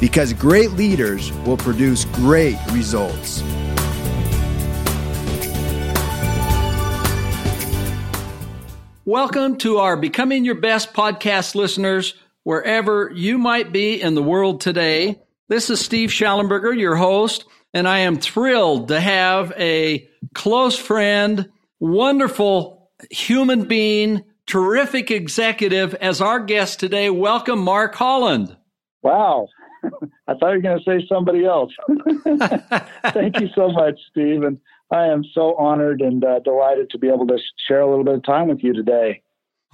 because great leaders will produce great results. Welcome to our Becoming Your Best podcast listeners, wherever you might be in the world today. This is Steve Shallenberger, your host, and I am thrilled to have a close friend, wonderful human being, terrific executive as our guest today. Welcome, Mark Holland. Wow. I thought you were going to say somebody else. Thank you so much, Steve. And I am so honored and uh, delighted to be able to share a little bit of time with you today.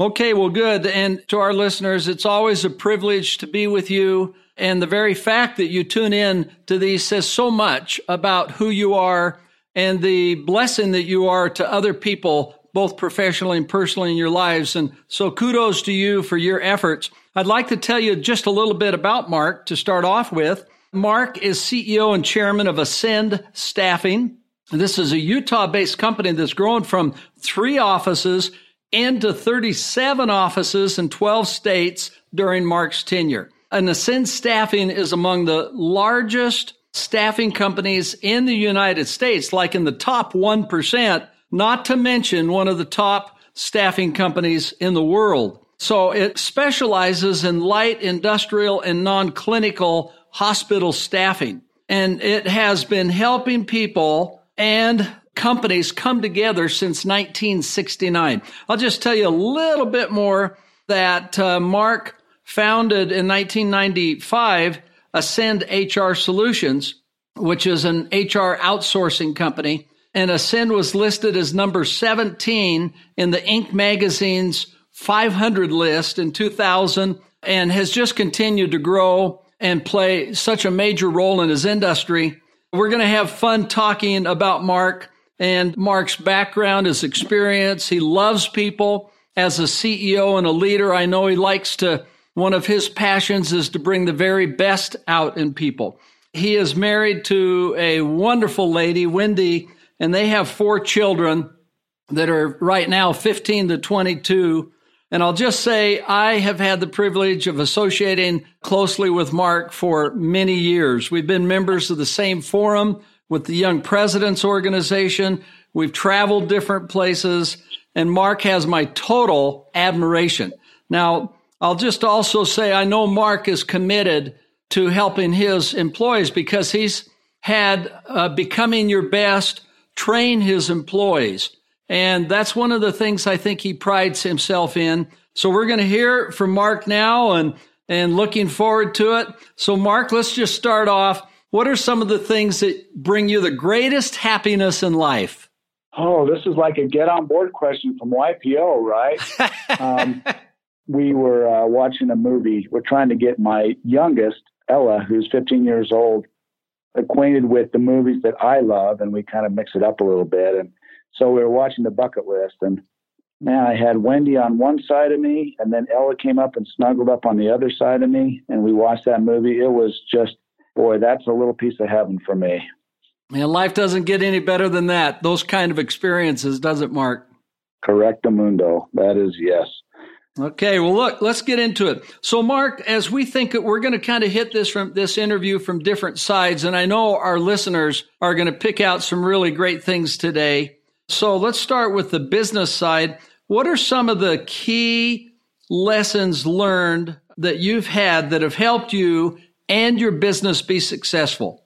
Okay, well, good. And to our listeners, it's always a privilege to be with you. And the very fact that you tune in to these says so much about who you are and the blessing that you are to other people, both professionally and personally in your lives. And so kudos to you for your efforts. I'd like to tell you just a little bit about Mark to start off with. Mark is CEO and chairman of Ascend Staffing. This is a Utah based company that's grown from three offices into 37 offices in 12 states during Mark's tenure. And Ascend Staffing is among the largest staffing companies in the United States, like in the top 1%, not to mention one of the top staffing companies in the world. So it specializes in light industrial and non-clinical hospital staffing. And it has been helping people and companies come together since 1969. I'll just tell you a little bit more that uh, Mark founded in 1995 Ascend HR Solutions, which is an HR outsourcing company. And Ascend was listed as number 17 in the Inc. magazine's 500 list in 2000 and has just continued to grow and play such a major role in his industry. We're going to have fun talking about Mark and Mark's background, his experience. He loves people as a CEO and a leader. I know he likes to, one of his passions is to bring the very best out in people. He is married to a wonderful lady, Wendy, and they have four children that are right now 15 to 22. And I'll just say I have had the privilege of associating closely with Mark for many years. We've been members of the same forum with the Young Presidents Organization. We've traveled different places and Mark has my total admiration. Now, I'll just also say I know Mark is committed to helping his employees because he's had uh, becoming your best train his employees. And that's one of the things I think he prides himself in. So we're going to hear from Mark now and, and looking forward to it. So Mark, let's just start off. What are some of the things that bring you the greatest happiness in life? Oh, this is like a get on board question from YPO, right? um, we were uh, watching a movie. We're trying to get my youngest, Ella, who's 15 years old, acquainted with the movies that I love, and we kind of mix it up a little bit. And so we were watching the bucket list, and man, I had Wendy on one side of me, and then Ella came up and snuggled up on the other side of me, and we watched that movie. It was just, boy, that's a little piece of heaven for me. Man, life doesn't get any better than that. Those kind of experiences, does it, Mark? Correct, Mundo. That is yes. Okay, well, look, let's get into it. So, Mark, as we think we're going to kind of hit this from this interview from different sides, and I know our listeners are going to pick out some really great things today. So let's start with the business side. What are some of the key lessons learned that you've had that have helped you and your business be successful?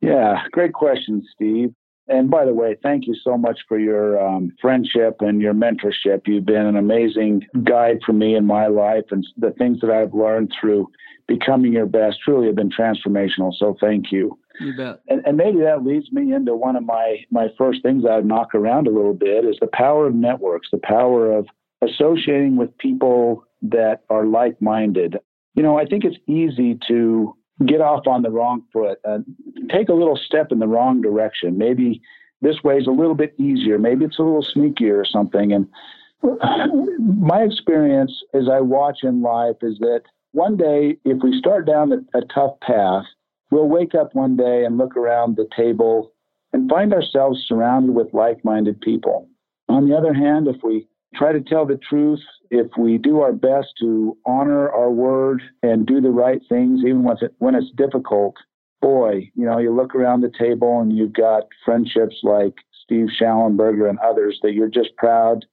Yeah, great question, Steve. And by the way, thank you so much for your um, friendship and your mentorship. You've been an amazing guide for me in my life, and the things that I've learned through becoming your best truly have been transformational. So thank you. You bet. And, and maybe that leads me into one of my, my first things I'd knock around a little bit is the power of networks, the power of associating with people that are like minded. You know, I think it's easy to get off on the wrong foot, uh, take a little step in the wrong direction. Maybe this way is a little bit easier. Maybe it's a little sneakier or something. And my experience as I watch in life is that one day, if we start down a, a tough path, we'll wake up one day and look around the table and find ourselves surrounded with like minded people. On the other hand, if we try to tell the truth, if we do our best to honor our word and do the right things, even when, it, when it's difficult, boy, you know, you look around the table and you've got friendships like Steve Shallenberger and others that you're just proud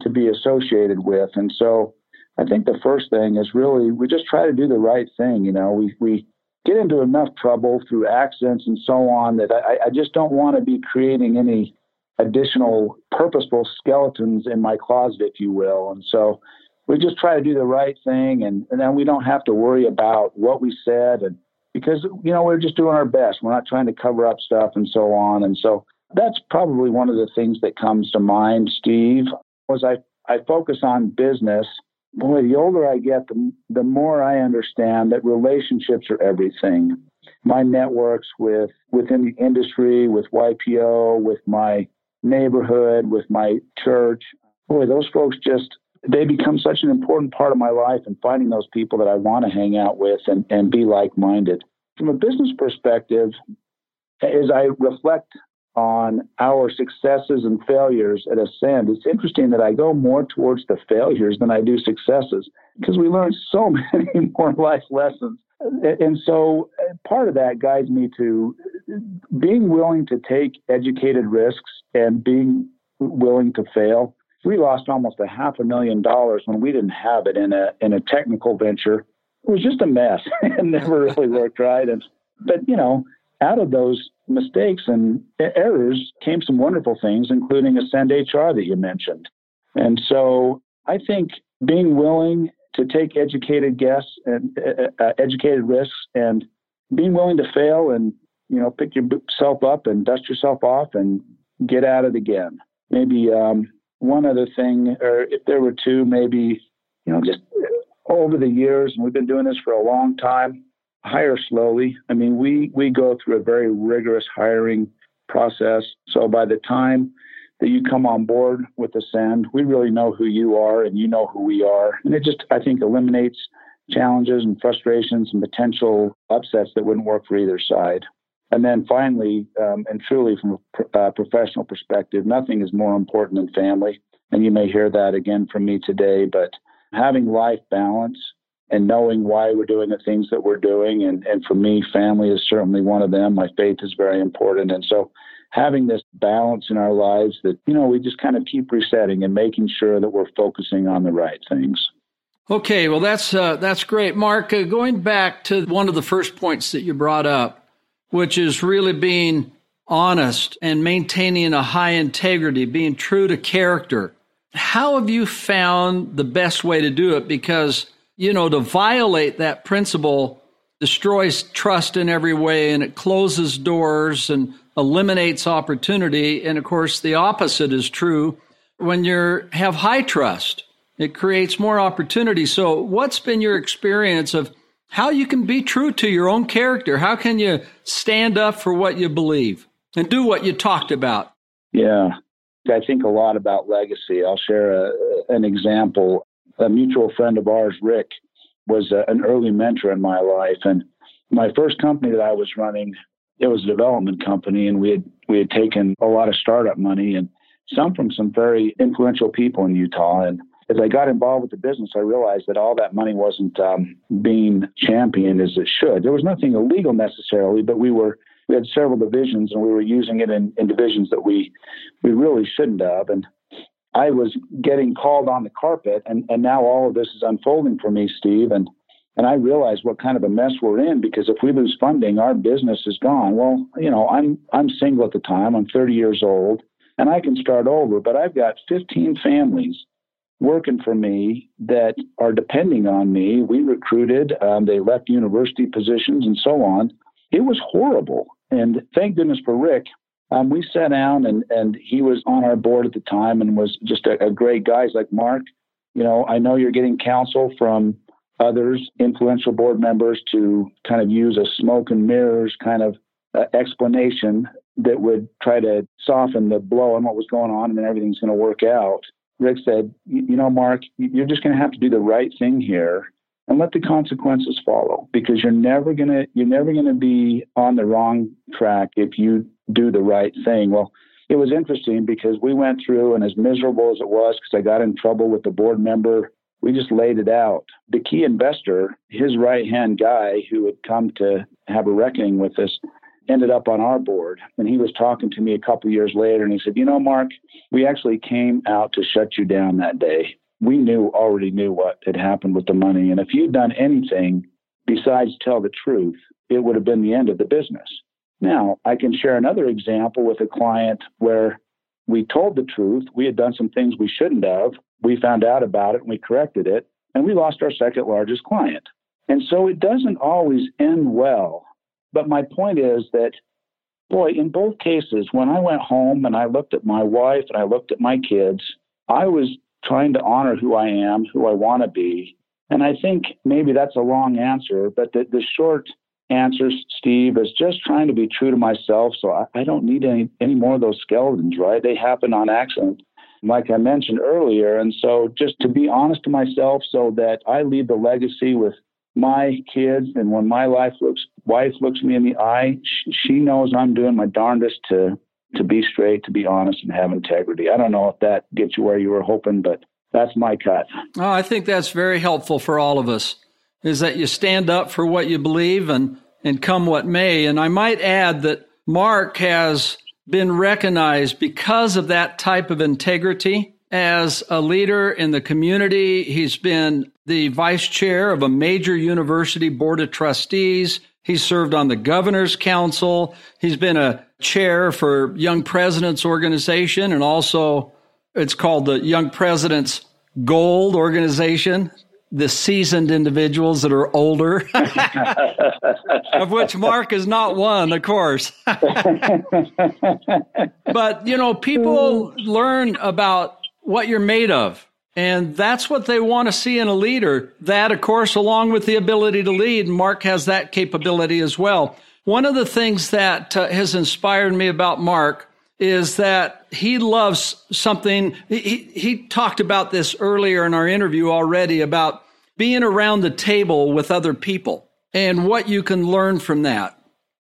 to be associated with. And so I think the first thing is really we just try to do the right thing. You know, we, we get into enough trouble through accidents and so on that I, I just don't want to be creating any additional purposeful skeletons in my closet, if you will. And so we just try to do the right thing and, and then we don't have to worry about what we said and because you know we're just doing our best. We're not trying to cover up stuff and so on. And so that's probably one of the things that comes to mind, Steve. Was I I focus on business. Boy, the older I get, the the more I understand that relationships are everything. My networks with within the industry, with YPO, with my neighborhood, with my church. Boy, those folks just they become such an important part of my life and finding those people that I want to hang out with and, and be like minded. From a business perspective, as I reflect on our successes and failures at Ascend, it's interesting that I go more towards the failures than I do successes because we learn so many more life lessons. And so uh, part of that guides me to being willing to take educated risks and being willing to fail we lost almost a half a million dollars when we didn't have it in a in a technical venture. It was just a mess. and never really worked right. And but you know, out of those mistakes and errors came some wonderful things, including Ascend HR that you mentioned. And so I think being willing to take educated guess and uh, uh, educated risks and being willing to fail and you know pick yourself up and dust yourself off and get at it again. Maybe um, one other thing, or if there were two, maybe, you know, just over the years, and we've been doing this for a long time, hire slowly. I mean, we, we go through a very rigorous hiring process. So by the time that you come on board with Ascend, we really know who you are and you know who we are. And it just, I think, eliminates challenges and frustrations and potential upsets that wouldn't work for either side. And then finally, um, and truly from a uh, professional perspective, nothing is more important than family. And you may hear that again from me today, but having life balance and knowing why we're doing the things that we're doing. And, and for me, family is certainly one of them. My faith is very important. And so having this balance in our lives that, you know, we just kind of keep resetting and making sure that we're focusing on the right things. Okay, well, that's, uh, that's great. Mark, uh, going back to one of the first points that you brought up, which is really being honest and maintaining a high integrity, being true to character. How have you found the best way to do it? Because, you know, to violate that principle destroys trust in every way and it closes doors and eliminates opportunity. And of course, the opposite is true when you have high trust. It creates more opportunity. So, what's been your experience of how you can be true to your own character. How can you stand up for what you believe and do what you talked about? Yeah, I think a lot about legacy. I'll share a, an example. A mutual friend of ours, Rick, was a, an early mentor in my life. And my first company that I was running, it was a development company, and we had we had taken a lot of startup money and some from some very influential people in Utah. And as I got involved with the business, I realized that all that money wasn't um, being championed as it should. There was nothing illegal necessarily, but we were we had several divisions and we were using it in, in divisions that we we really shouldn't have. And I was getting called on the carpet, and and now all of this is unfolding for me, Steve. And and I realized what kind of a mess we're in because if we lose funding, our business is gone. Well, you know, I'm I'm single at the time. I'm 30 years old, and I can start over. But I've got 15 families working for me that are depending on me. We recruited, um, they left university positions and so on. It was horrible. And thank goodness for Rick. Um, we sat down and, and he was on our board at the time and was just a, a great guy. He's like, Mark, you know, I know you're getting counsel from others, influential board members, to kind of use a smoke and mirrors kind of uh, explanation that would try to soften the blow on what was going on and then everything's going to work out. Rick said, You know, Mark, you're just going to have to do the right thing here and let the consequences follow because you're never going to you're never going to be on the wrong track if you do the right thing well it was interesting because we went through and as miserable as it was because i got in trouble with the board member we just laid it out the key investor his right hand guy who had come to have a reckoning with us ended up on our board and he was talking to me a couple years later and he said you know mark we actually came out to shut you down that day we knew already knew what had happened with the money. And if you'd done anything besides tell the truth, it would have been the end of the business. Now, I can share another example with a client where we told the truth. We had done some things we shouldn't have. We found out about it and we corrected it, and we lost our second largest client. And so it doesn't always end well. But my point is that, boy, in both cases, when I went home and I looked at my wife and I looked at my kids, I was trying to honor who I am, who I want to be. And I think maybe that's a long answer, but the, the short answer, Steve, is just trying to be true to myself. So I, I don't need any, any more of those skeletons, right? They happen on accident, like I mentioned earlier. And so just to be honest to myself so that I leave the legacy with my kids and when my life looks wife looks me in the eye, she, she knows I'm doing my darndest to to be straight, to be honest, and have integrity. I don't know if that gets you where you were hoping, but that's my cut. Oh, I think that's very helpful for all of us. Is that you stand up for what you believe and and come what may. And I might add that Mark has been recognized because of that type of integrity as a leader in the community. He's been the vice chair of a major university board of trustees. He's served on the governor's council. He's been a chair for Young Presidents Organization, and also it's called the Young Presidents Gold Organization, the seasoned individuals that are older, of which Mark is not one, of course. but, you know, people learn about what you're made of. And that's what they want to see in a leader. That, of course, along with the ability to lead, Mark has that capability as well. One of the things that uh, has inspired me about Mark is that he loves something. He, he talked about this earlier in our interview already about being around the table with other people and what you can learn from that.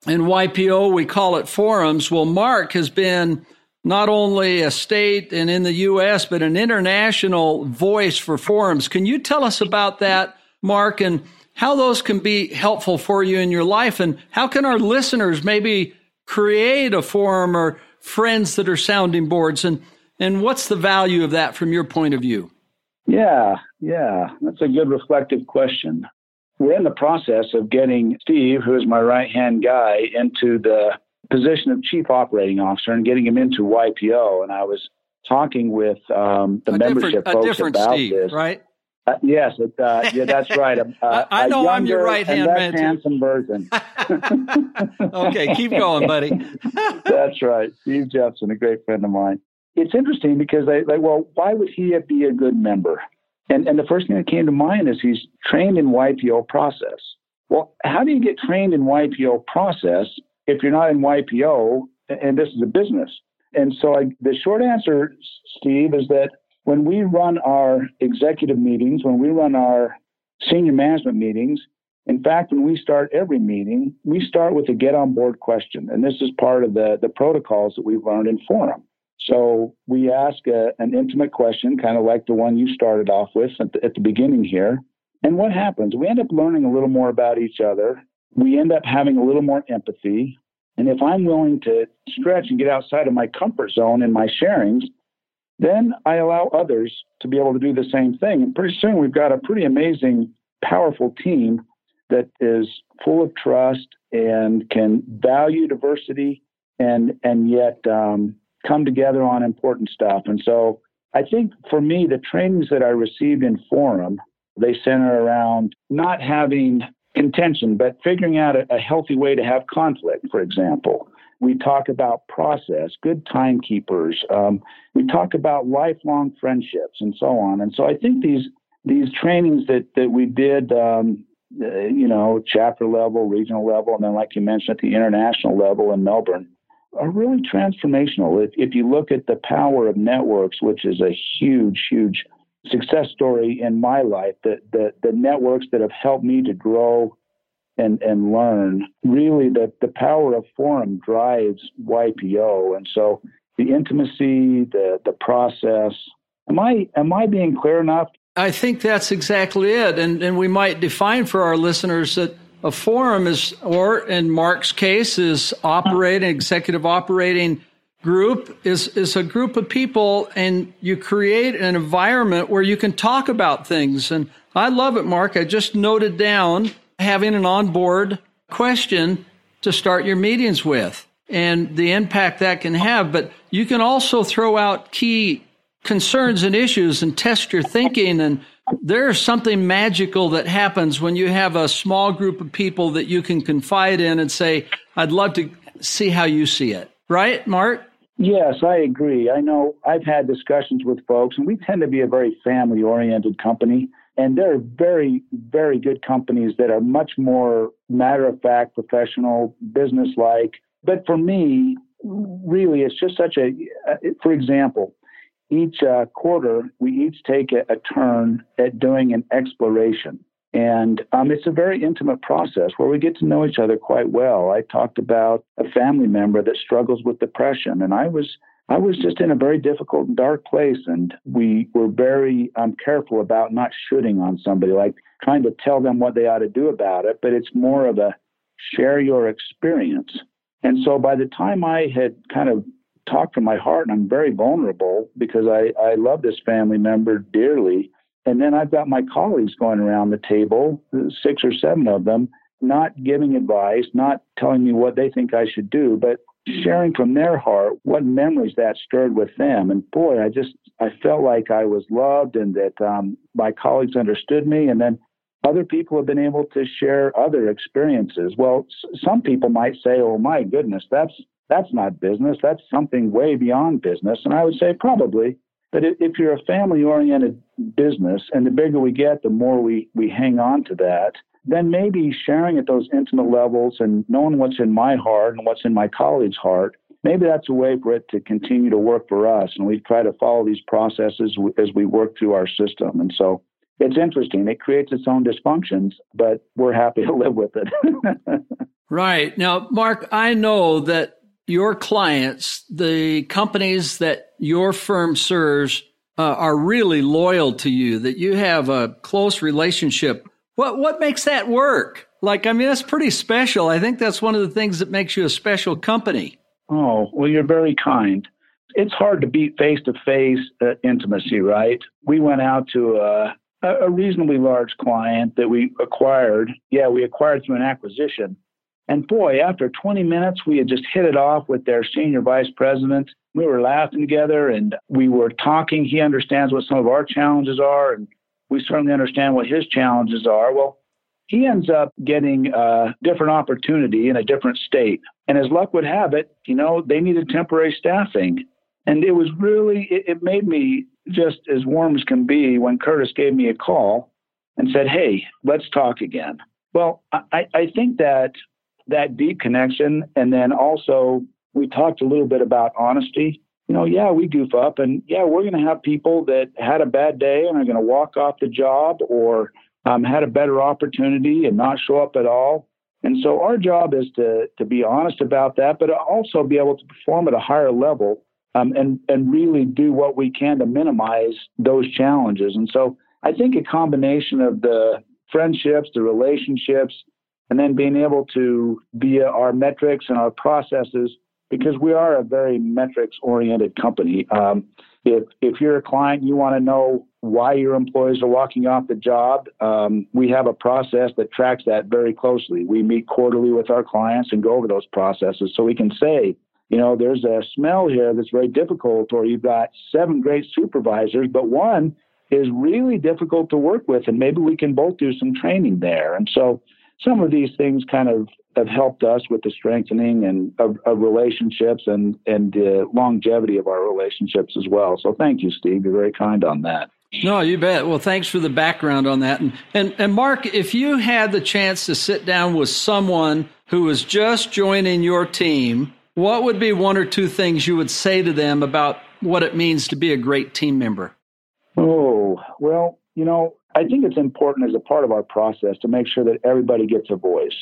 In YPO, we call it forums. Well, Mark has been not only a state and in the U.S., but an international voice for forums. Can you tell us about that, Mark, and how those can be helpful for you in your life. And how can our listeners maybe create a forum or friends that are sounding boards? And, and what's the value of that from your point of view? Yeah, yeah, that's a good reflective question. We're in the process of getting Steve, who is my right hand guy, into the position of chief operating officer and getting him into YPO. And I was talking with um, the a membership folks about Steve, this. Right? Uh, yes, it, uh, yeah, that's right. Uh, I know I'm your right hand man. Handsome version. okay, keep going, buddy. that's right, Steve Jepson, a great friend of mine. It's interesting because they like, well, why would he be a good member? And and the first thing that came to mind is he's trained in YPO process. Well, how do you get trained in YPO process if you're not in YPO and this is a business? And so I, the short answer, Steve, is that when we run our executive meetings, when we run our senior management meetings, in fact, when we start every meeting, we start with a get on board question. And this is part of the, the protocols that we've learned in Forum. So we ask a, an intimate question, kind of like the one you started off with at the, at the beginning here. And what happens? We end up learning a little more about each other. We end up having a little more empathy. And if I'm willing to stretch and get outside of my comfort zone in my sharings, then I allow others to be able to do the same thing. And pretty soon we've got a pretty amazing, powerful team that is full of trust and can value diversity and and yet um, come together on important stuff. And so I think for me, the trainings that I received in Forum, they center around not having contention, but figuring out a, a healthy way to have conflict, for example. We talk about process, good timekeepers. Um, we talk about lifelong friendships and so on. And so I think these these trainings that that we did, um, uh, you know, chapter level, regional level, and then like you mentioned at the international level in Melbourne, are really transformational. If if you look at the power of networks, which is a huge, huge success story in my life, the the, the networks that have helped me to grow and and learn. Really, the the power of forum drives YPO, and so the intimacy, the the process. Am I am I being clear enough? I think that's exactly it, and and we might define for our listeners that a forum is, or in Mark's case, is operating executive operating group is is a group of people, and you create an environment where you can talk about things. And I love it, Mark. I just noted down having an onboard question to start your meetings with and the impact that can have. But you can also throw out key concerns and issues and test your thinking. And there's something magical that happens when you have a small group of people that you can confide in and say, I'd love to see how you see it. Right, Mark? Yes, I agree. I know I've had discussions with folks, and we tend to be a very family oriented company. And there are very, very good companies that are much more matter of fact, professional, business like. But for me, really, it's just such a, uh, for example, each uh, quarter, we each take a, a, turn at doing an exploration. And um, it's a very intimate process where we get to know each other quite well. I talked about a family member that struggles with depression, and I was I was just in a very difficult and dark place, and we were very um, careful about not shooting on somebody, like trying to tell them what they ought to do about it. But it's more of a share your experience. And so by the time I had kind of talked from my heart, and I'm very vulnerable because I, I love this family member dearly. And then I've got my colleagues going around the table, six or seven of them, not giving advice, not telling me what they think I should do, but sharing from their heart what memories that stirred with them. And boy, I just I felt like I was loved and that um, my colleagues understood me. And then other people have been able to share other experiences. Well, s- some people might say, "Oh my goodness, that's that's not business. That's something way beyond business." And I would say probably. But if you're a family-oriented business, and the bigger we get, the more we we hang on to that then maybe sharing at those intimate levels and knowing what's in my heart and what's in my colleague's heart, maybe that's a way for it to continue to work for us. And we try to follow these processes as we work through our system. And so it's interesting. It creates its own dysfunctions, but we're happy to live with it. right. Now, Mark, I know that your clients, the companies that your firm serves, uh, are really loyal to you, that you have a close relationship what what makes that work? Like, I mean, that's pretty special. I think that's one of the things that makes you a special company. Oh, well, you're very kind. It's hard to beat face to face intimacy, right? We went out to a, a reasonably large client that we acquired. Yeah, we acquired through an acquisition. And boy, after 20 minutes, we had just hit it off with their senior vice president. We were laughing together and we were talking. He understands what some of our challenges are, and we certainly understand what his challenges are. Well, he ends up getting a different opportunity in a different state. And as luck would have it, you know, they needed temporary staffing. And it was really, it, it made me just as warm as can be when Curtis gave me a call and said, Hey, let's talk again. Well, I, I think that that deep connection, and then also we talked a little bit about honesty you know, yeah, we goof up and yeah, we're going to have people that had a bad day and are going to walk off the job or um, had a better opportunity and not show up at all. And so our job is to, to be honest about that, but also be able to perform at a higher level um, and, and really do what we can to minimize those challenges. And so I think a combination of the friendships, the relationships, and then being able to, via our metrics and our processes, because we are a very metrics oriented company. Um, if, if you're a client, you want to know why your employees are walking off the job, um, we have a process that tracks that very closely. We meet quarterly with our clients and go over those processes so we can say, you know, there's a smell here that's very difficult, or you've got seven great supervisors, but one is really difficult to work with, and maybe we can both do some training there. And so some of these things kind of have helped us with the strengthening and of, of relationships and and the longevity of our relationships as well. So thank you, Steve. You're very kind on that. No, you bet. Well, thanks for the background on that. And, and, and Mark, if you had the chance to sit down with someone who was just joining your team, what would be one or two things you would say to them about what it means to be a great team member? Oh, well, you know, I think it's important as a part of our process to make sure that everybody gets a voice.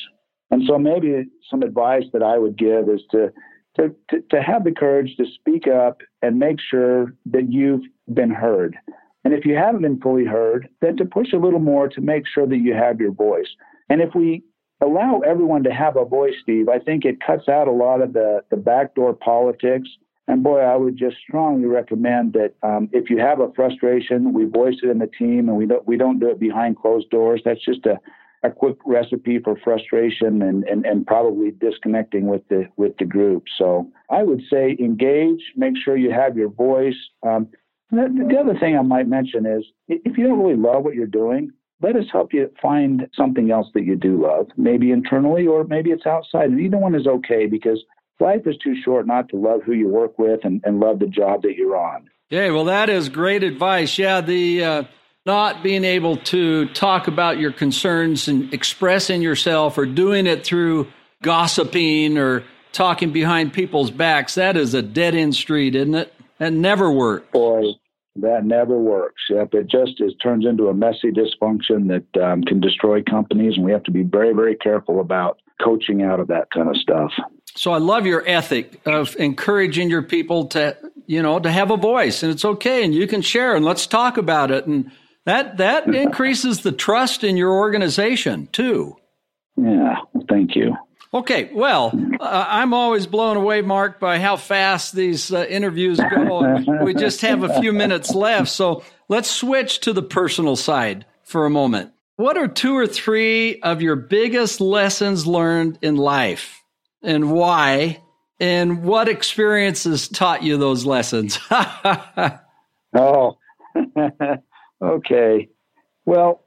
And so maybe some advice that I would give is to, to, to, to have the courage to speak up and make sure that you've been heard. And if you haven't been fully heard, then to push a little more to make sure that you have your voice. And if we allow everyone to have a voice, Steve, I think it cuts out a lot of the, the backdoor politics. And boy, I would just strongly recommend that um, if you have a frustration, we voice it in the team, and we don't we don't do it behind closed doors. That's just a, a quick recipe for frustration and, and, and probably disconnecting with the with the group. So I would say engage, make sure you have your voice. Um, the, the other thing I might mention is if you don't really love what you're doing, let us help you find something else that you do love, maybe internally or maybe it's outside. And either one is okay because life is too short not to love who you work with and, and love the job that you're on. Yeah, well, that is great advice. Yeah, the uh, not being able to talk about your concerns and expressing yourself or doing it through gossiping or talking behind people's backs, that is a dead end street, isn't it? That never works. Boy, that never works. Yep, it just is, turns into a messy dysfunction that um, can destroy companies, and we have to be very, very careful about coaching out of that kind of stuff. So I love your ethic of encouraging your people to, you know, to have a voice, and it's okay, and you can share, and let's talk about it, and that that increases the trust in your organization too. Yeah, well, thank you. Okay, well, uh, I'm always blown away, Mark, by how fast these uh, interviews go. we just have a few minutes left, so let's switch to the personal side for a moment. What are two or three of your biggest lessons learned in life, and why? And what experiences taught you those lessons? oh, okay. Well,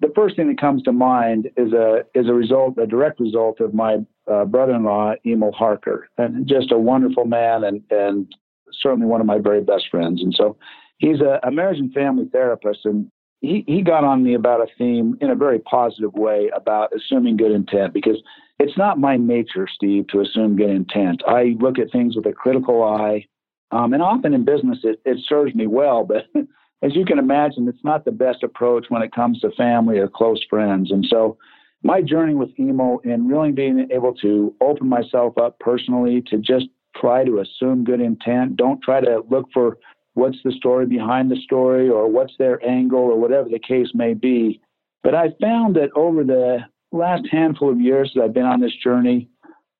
the first thing that comes to mind is a is a result, a direct result of my uh, brother-in-law, Emil Harker, and just a wonderful man, and and certainly one of my very best friends. And so, he's a, a marriage and family therapist, and he he got on me about a theme in a very positive way about assuming good intent because it's not my nature, Steve, to assume good intent. I look at things with a critical eye, um, and often in business it, it serves me well, but as you can imagine, it's not the best approach when it comes to family or close friends. And so, my journey with Emil and really being able to open myself up personally to just try to assume good intent. Don't try to look for what's the story behind the story or what's their angle or whatever the case may be. But I found that over the last handful of years that I've been on this journey,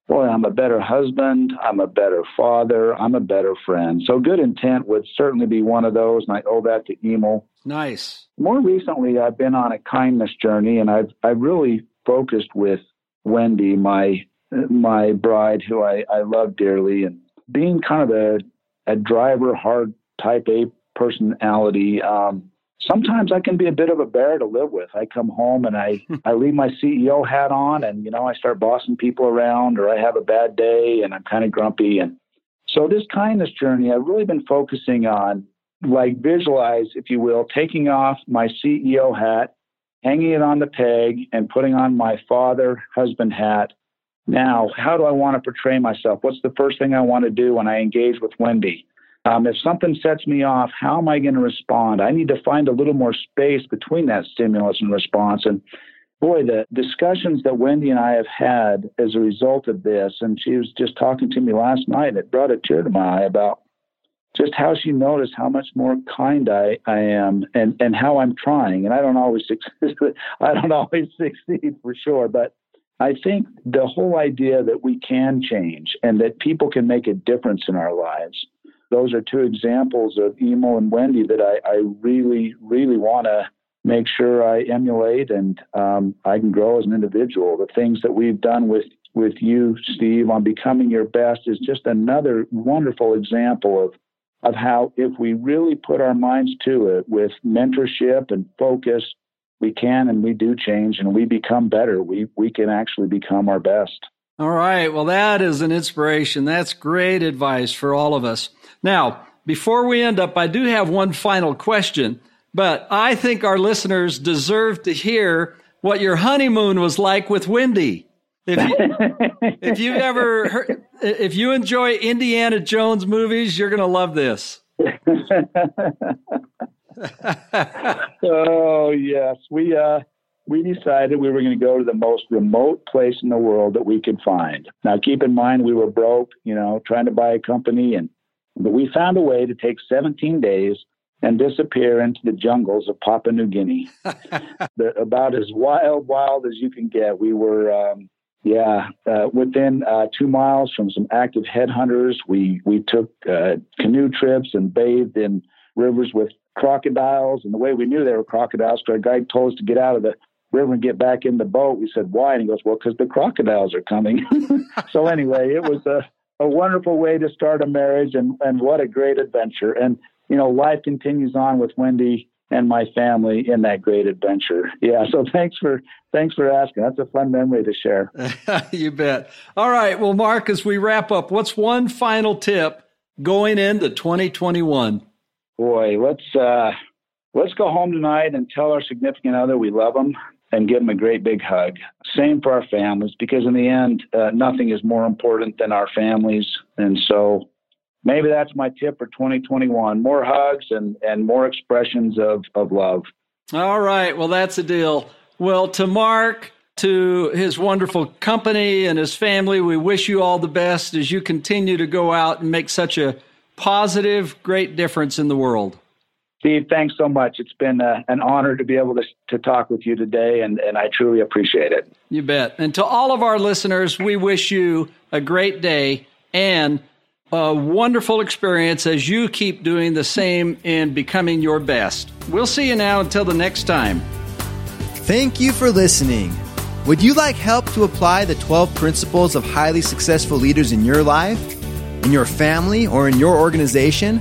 boy, I'm a better husband, I'm a better father, I'm a better friend. So good intent would certainly be one of those, and I owe that to Emil. Nice. More recently, I've been on a kindness journey, and I've I've really focused with Wendy, my my bride, who I, I love dearly, and being kind of a a driver, hard type A personality. Um, sometimes I can be a bit of a bear to live with. I come home and I, I leave my CEO hat on and, you know, I start bossing people around or I have a bad day and I'm kind of grumpy. And so this kindness journey, I've really been focusing on like visualize, if you will, taking off my CEO hat, hanging it on the peg and putting on my father husband hat. Now, how do I want to portray myself? What's the first thing I want to do when I engage with Wendy? Um, if something sets me off, how am I going to respond? I need to find a little more space between that stimulus and response. And boy, the discussions that Wendy and I have had as a result of this, and she was just talking to me last night, it brought a tear to my eye about just how she noticed how much more kind I, I am and, and how I'm trying. And I don't always succeed. I don't always succeed for sure, but I think the whole idea that we can change and that people can make a difference in our lives those are two examples of Emil and Wendy that I, I really, really want to make sure I emulate and um, I can grow as an individual. The things that we've done with with you, Steve, on becoming your best is just another wonderful example of of how if we really put our minds to it with mentorship and focus, we can and we do change and we become better. We we can actually become our best. All right. Well, that is an inspiration. That's great advice for all of us. Now, before we end up, I do have one final question. But I think our listeners deserve to hear what your honeymoon was like with Wendy. If you, if you've ever heard, if you enjoy Indiana Jones movies, you're going to love this. oh yes, we uh, we decided we were going to go to the most remote place in the world that we could find. Now, keep in mind, we were broke, you know, trying to buy a company, and but we found a way to take 17 days and disappear into the jungles of Papua New Guinea. about as wild, wild as you can get. We were, um, yeah, uh, within uh, two miles from some active headhunters. We we took uh, canoe trips and bathed in rivers with crocodiles. And the way we knew they were crocodiles, our guide told us to get out of the river and get back in the boat. We said, why? And he goes, well, because the crocodiles are coming. so anyway, it was a, a wonderful way to start a marriage and, and what a great adventure. And, you know, life continues on with Wendy and my family in that great adventure. Yeah. So thanks for, thanks for asking. That's a fun memory to share. you bet. All right. Well, Mark, as we wrap up, what's one final tip going into 2021? Boy, let's, uh, let's go home tonight and tell our significant other we love them and give them a great big hug. Same for our families, because in the end, uh, nothing is more important than our families. And so maybe that's my tip for 2021 more hugs and, and more expressions of, of love. All right. Well, that's a deal. Well, to Mark, to his wonderful company and his family, we wish you all the best as you continue to go out and make such a positive, great difference in the world. Steve, thanks so much. It's been uh, an honor to be able to, to talk with you today, and, and I truly appreciate it. You bet. And to all of our listeners, we wish you a great day and a wonderful experience as you keep doing the same and becoming your best. We'll see you now until the next time. Thank you for listening. Would you like help to apply the 12 principles of highly successful leaders in your life, in your family, or in your organization?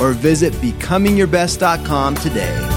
or visit becomingyourbest.com today.